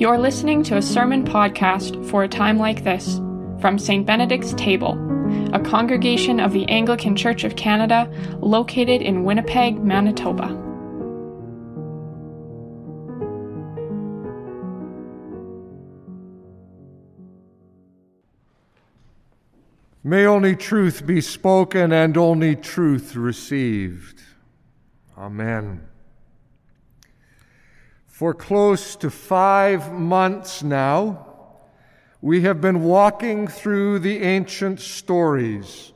You're listening to a sermon podcast for a time like this from St. Benedict's Table, a congregation of the Anglican Church of Canada located in Winnipeg, Manitoba. May only truth be spoken and only truth received. Amen. For close to five months now, we have been walking through the ancient stories,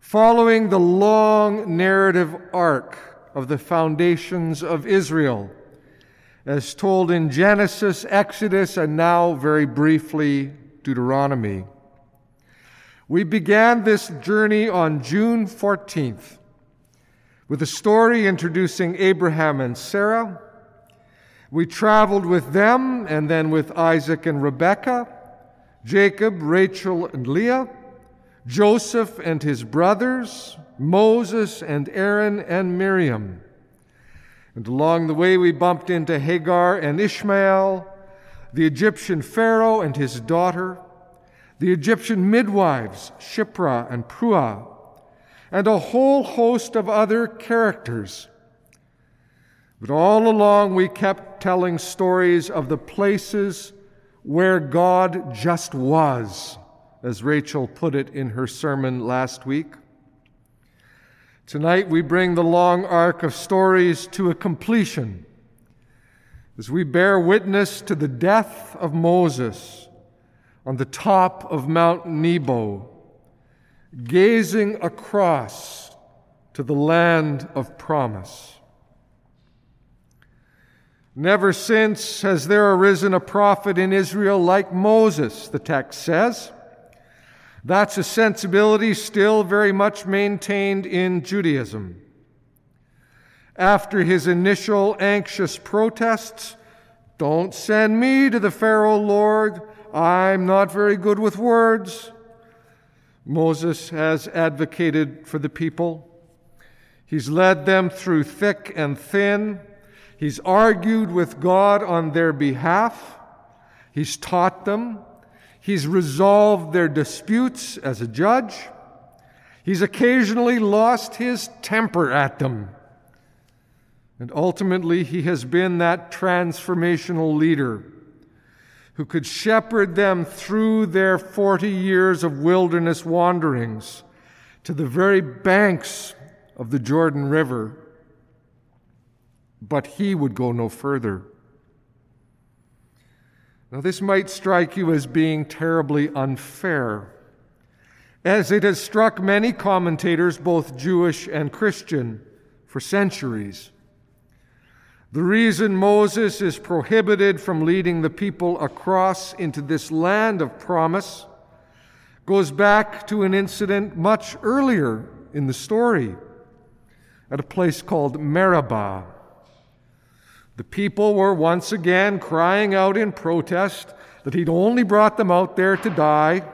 following the long narrative arc of the foundations of Israel, as told in Genesis, Exodus, and now very briefly Deuteronomy. We began this journey on June 14th with a story introducing Abraham and Sarah we traveled with them and then with Isaac and Rebekah, Jacob, Rachel, and Leah, Joseph and his brothers, Moses and Aaron and Miriam. And along the way, we bumped into Hagar and Ishmael, the Egyptian Pharaoh and his daughter, the Egyptian midwives, Shiphrah and Puah, and a whole host of other characters but all along, we kept telling stories of the places where God just was, as Rachel put it in her sermon last week. Tonight, we bring the long arc of stories to a completion as we bear witness to the death of Moses on the top of Mount Nebo, gazing across to the land of promise. Never since has there arisen a prophet in Israel like Moses, the text says. That's a sensibility still very much maintained in Judaism. After his initial anxious protests, don't send me to the Pharaoh, Lord. I'm not very good with words. Moses has advocated for the people. He's led them through thick and thin He's argued with God on their behalf. He's taught them. He's resolved their disputes as a judge. He's occasionally lost his temper at them. And ultimately, he has been that transformational leader who could shepherd them through their 40 years of wilderness wanderings to the very banks of the Jordan River but he would go no further. Now, this might strike you as being terribly unfair, as it has struck many commentators, both Jewish and Christian, for centuries. The reason Moses is prohibited from leading the people across into this land of promise goes back to an incident much earlier in the story at a place called Meribah. The people were once again crying out in protest that he'd only brought them out there to die.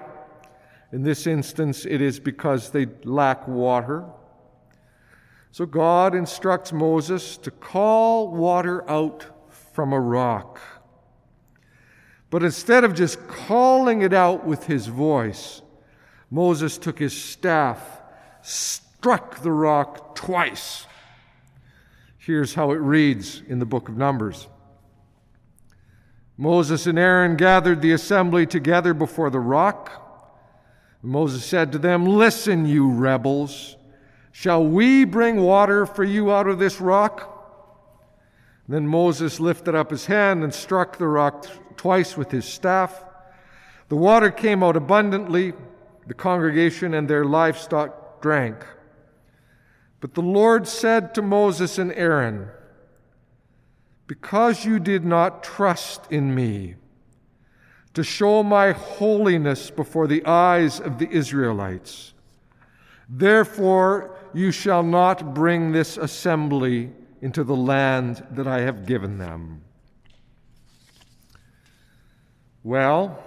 In this instance, it is because they lack water. So God instructs Moses to call water out from a rock. But instead of just calling it out with his voice, Moses took his staff, struck the rock twice Here's how it reads in the book of Numbers Moses and Aaron gathered the assembly together before the rock. Moses said to them, Listen, you rebels, shall we bring water for you out of this rock? Then Moses lifted up his hand and struck the rock twice with his staff. The water came out abundantly. The congregation and their livestock drank. But the Lord said to Moses and Aaron, Because you did not trust in me to show my holiness before the eyes of the Israelites, therefore you shall not bring this assembly into the land that I have given them. Well,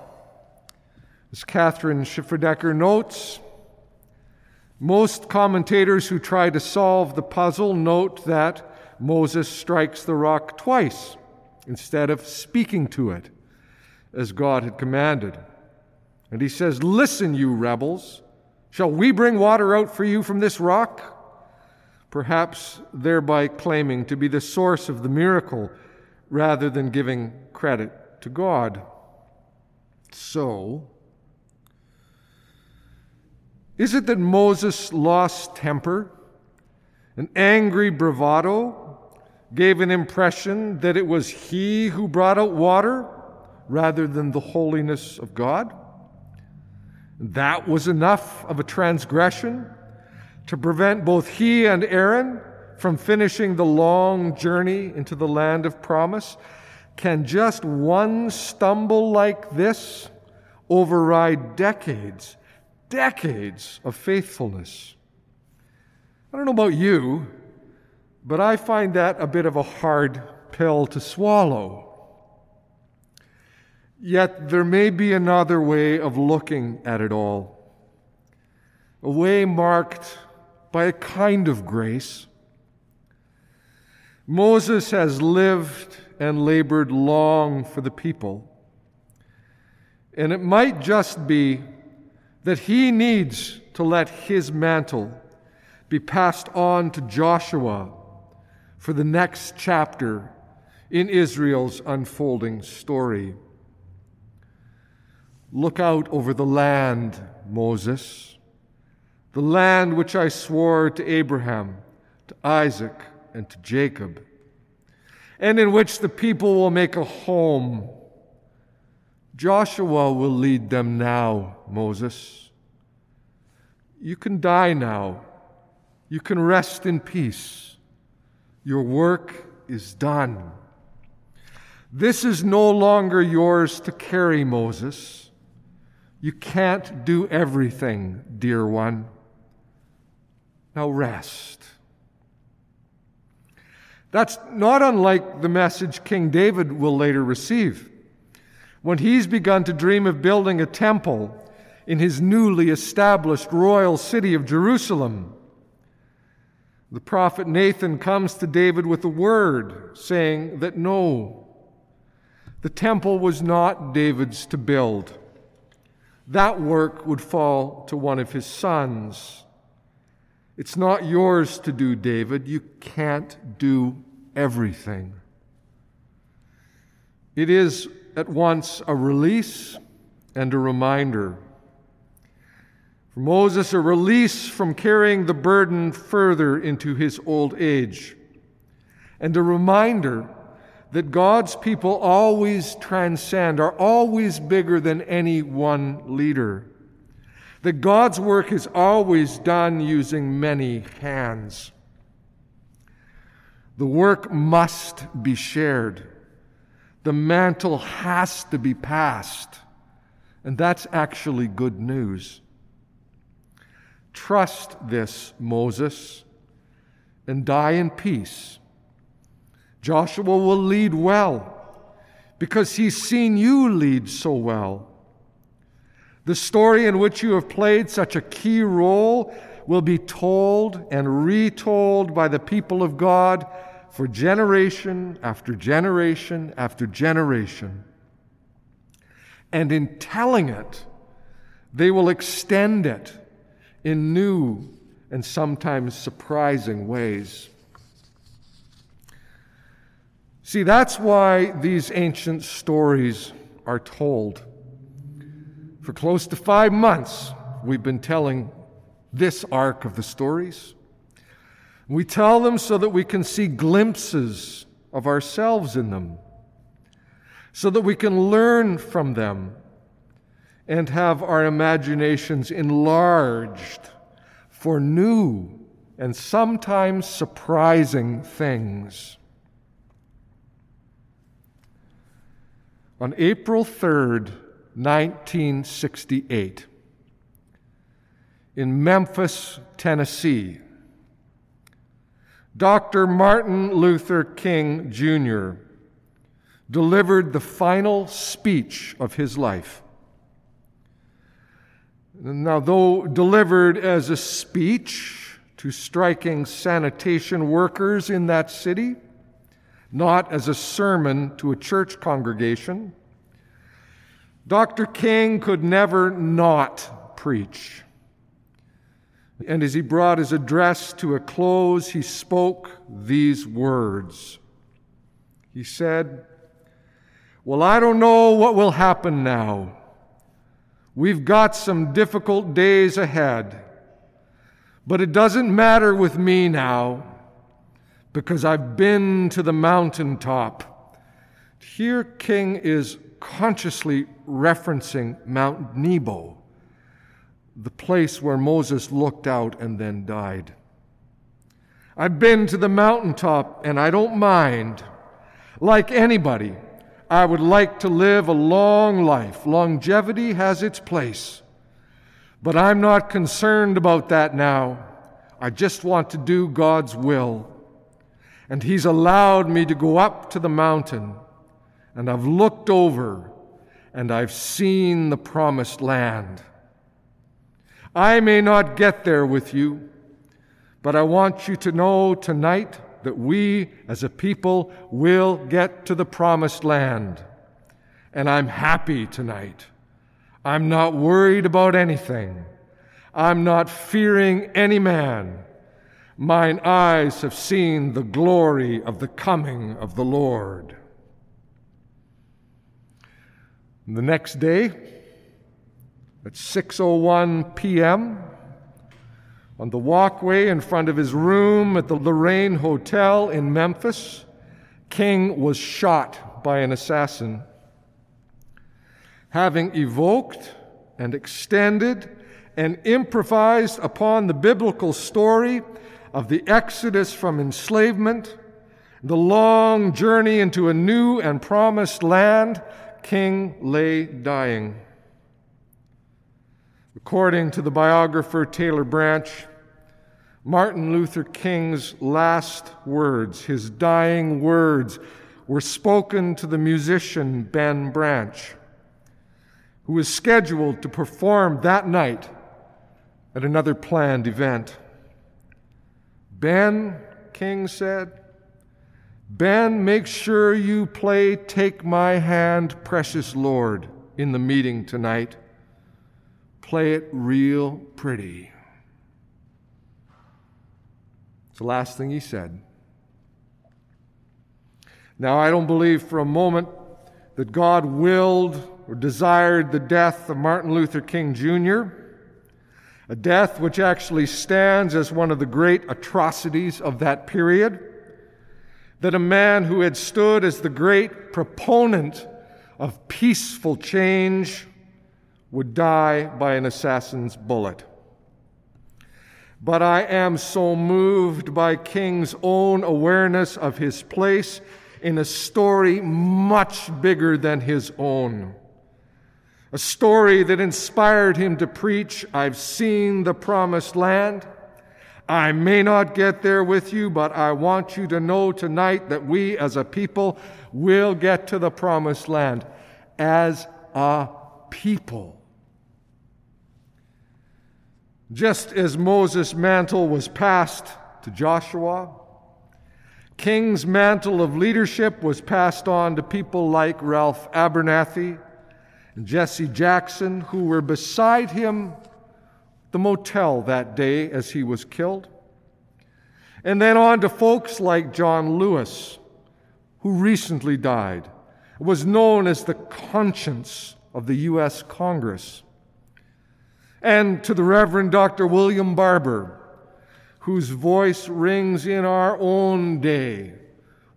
as Kathryn Schifferdecker notes, most commentators who try to solve the puzzle note that Moses strikes the rock twice instead of speaking to it, as God had commanded. And he says, Listen, you rebels, shall we bring water out for you from this rock? Perhaps thereby claiming to be the source of the miracle rather than giving credit to God. So, is it that Moses lost temper? An angry bravado gave an impression that it was he who brought out water rather than the holiness of God? That was enough of a transgression to prevent both he and Aaron from finishing the long journey into the land of promise. Can just one stumble like this override decades, decades of faithfulness? I don't know about you, but I find that a bit of a hard pill to swallow. Yet there may be another way of looking at it all, a way marked by a kind of grace. Moses has lived and labored long for the people, and it might just be that he needs to let his mantle be passed on to Joshua for the next chapter in Israel's unfolding story. Look out over the land, Moses, the land which I swore to Abraham, to Isaac, and to Jacob, and in which the people will make a home. Joshua will lead them now, Moses. You can die now. You can rest in peace. Your work is done. This is no longer yours to carry, Moses. You can't do everything, dear one. Now rest. That's not unlike the message King David will later receive when he's begun to dream of building a temple in his newly established royal city of Jerusalem. The prophet Nathan comes to David with a word saying that no, the temple was not David's to build that work would fall to one of his sons. It's not yours to do, David. You can't do everything. It is at once a release and a reminder. For Moses, a release from carrying the burden further into his old age, and a reminder that God's people always transcend, are always bigger than any one leader. That God's work is always done using many hands. The work must be shared. The mantle has to be passed. And that's actually good news. Trust this, Moses, and die in peace Joshua will lead well because he's seen you lead so well. The story in which you have played such a key role will be told and retold by the people of God for generation after generation after generation. And in telling it, they will extend it in new and sometimes surprising ways. See, that's why these ancient stories are told. For close to five months, we've been telling this arc of the stories. We tell them so that we can see glimpses of ourselves in them, so that we can learn from them and have our imaginations enlarged for new and sometimes surprising things. On April 3rd, 1968, in Memphis, Tennessee, Dr. Martin Luther King Jr. delivered the final speech of his life. Now, though delivered as a speech to striking sanitation workers in that city, not as a sermon to a church congregation. Dr. King could never not preach. And as he brought his address to a close, he spoke these words. He said, Well, I don't know what will happen now. We've got some difficult days ahead. But it doesn't matter with me now because I've been to the mountaintop. Here, King is consciously referencing Mount Nebo, the place where Moses looked out and then died. I've been to the mountaintop and I don't mind. Like anybody, I would like to live a long life. Longevity has its place. But I'm not concerned about that now. I just want to do God's will. And He's allowed me to go up to the mountain, and I've looked over, and I've seen the promised land. I may not get there with you, but I want you to know tonight that we as a people will get to the promised land. And I'm happy tonight. I'm not worried about anything. I'm not fearing any man. Mine eyes have seen the glory of the coming of the Lord. The next day, at 6:01 p.m., on the walkway in front of his room at the Lorraine Hotel in Memphis, King was shot by an assassin. Having evoked and extended and improvised upon the biblical story of the exodus from enslavement, the long journey into a new and promised land, King lay dying. According to the biographer Taylor Branch, Martin Luther King's last words, his dying words, were spoken to the musician Ben Branch, who was scheduled to perform that night at another planned event. Ben, King said, Ben, make sure you play Take My Hand, Precious Lord in the meeting tonight. Play it real pretty. It's the last thing he said. Now, I don't believe for a moment that God willed or desired the death of Martin Luther King Jr a death which actually stands as one of the great atrocities of that period. That a man who had stood as the great proponent of peaceful change would die by an assassin's bullet. But I am so moved by King's own awareness of his place in a story much bigger than his own a story that inspired him to preach, I've seen the promised land. I may not get there with you, but I want you to know tonight that we as a people will get to the promised land as a people. Just as Moses' mantle was passed to Joshua, King's mantle of leadership was passed on to people like Ralph Abernathy and Jesse Jackson, who were beside him the motel that day as he was killed. And then on to folks like John Lewis, who recently died, was known as the conscience of the U.S. Congress. And to the Reverend Dr. William Barber, whose voice rings in our own day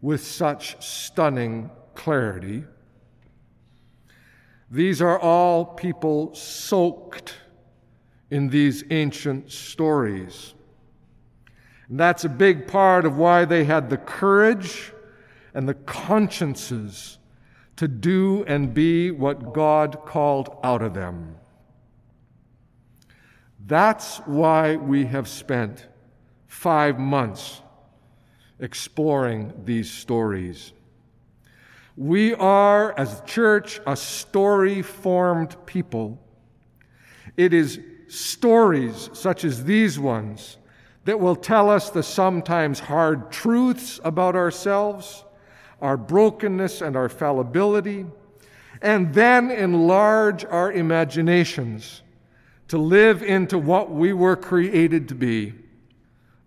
with such stunning clarity. These are all people soaked in these ancient stories. And that's a big part of why they had the courage and the consciences to do and be what God called out of them. That's why we have spent five months exploring these stories. We are, as a church, a story formed people. It is stories such as these ones that will tell us the sometimes hard truths about ourselves, our brokenness and our fallibility, and then enlarge our imaginations to live into what we were created to be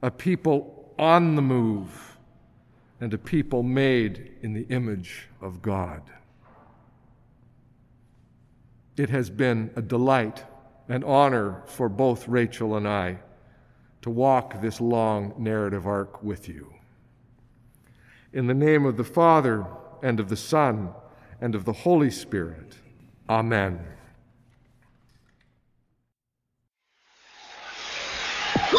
a people on the move and a people made in the image of God. It has been a delight and honor for both Rachel and I to walk this long narrative arc with you. In the name of the Father, and of the Son, and of the Holy Spirit. Amen.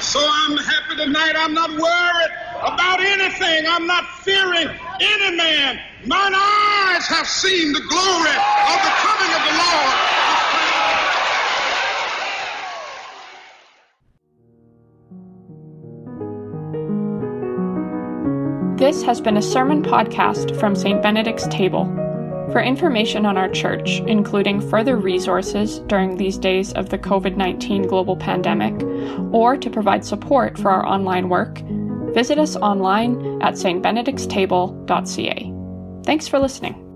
So I'm happy tonight. I'm not worried about anything. I'm not fearing any man. Mine eyes have seen the glory of the coming of the Lord. This has been a sermon podcast from St. Benedict's Table. For information on our church, including further resources during these days of the COVID 19 global pandemic, or to provide support for our online work, visit us online at stbenedictstable.ca. Thanks for listening.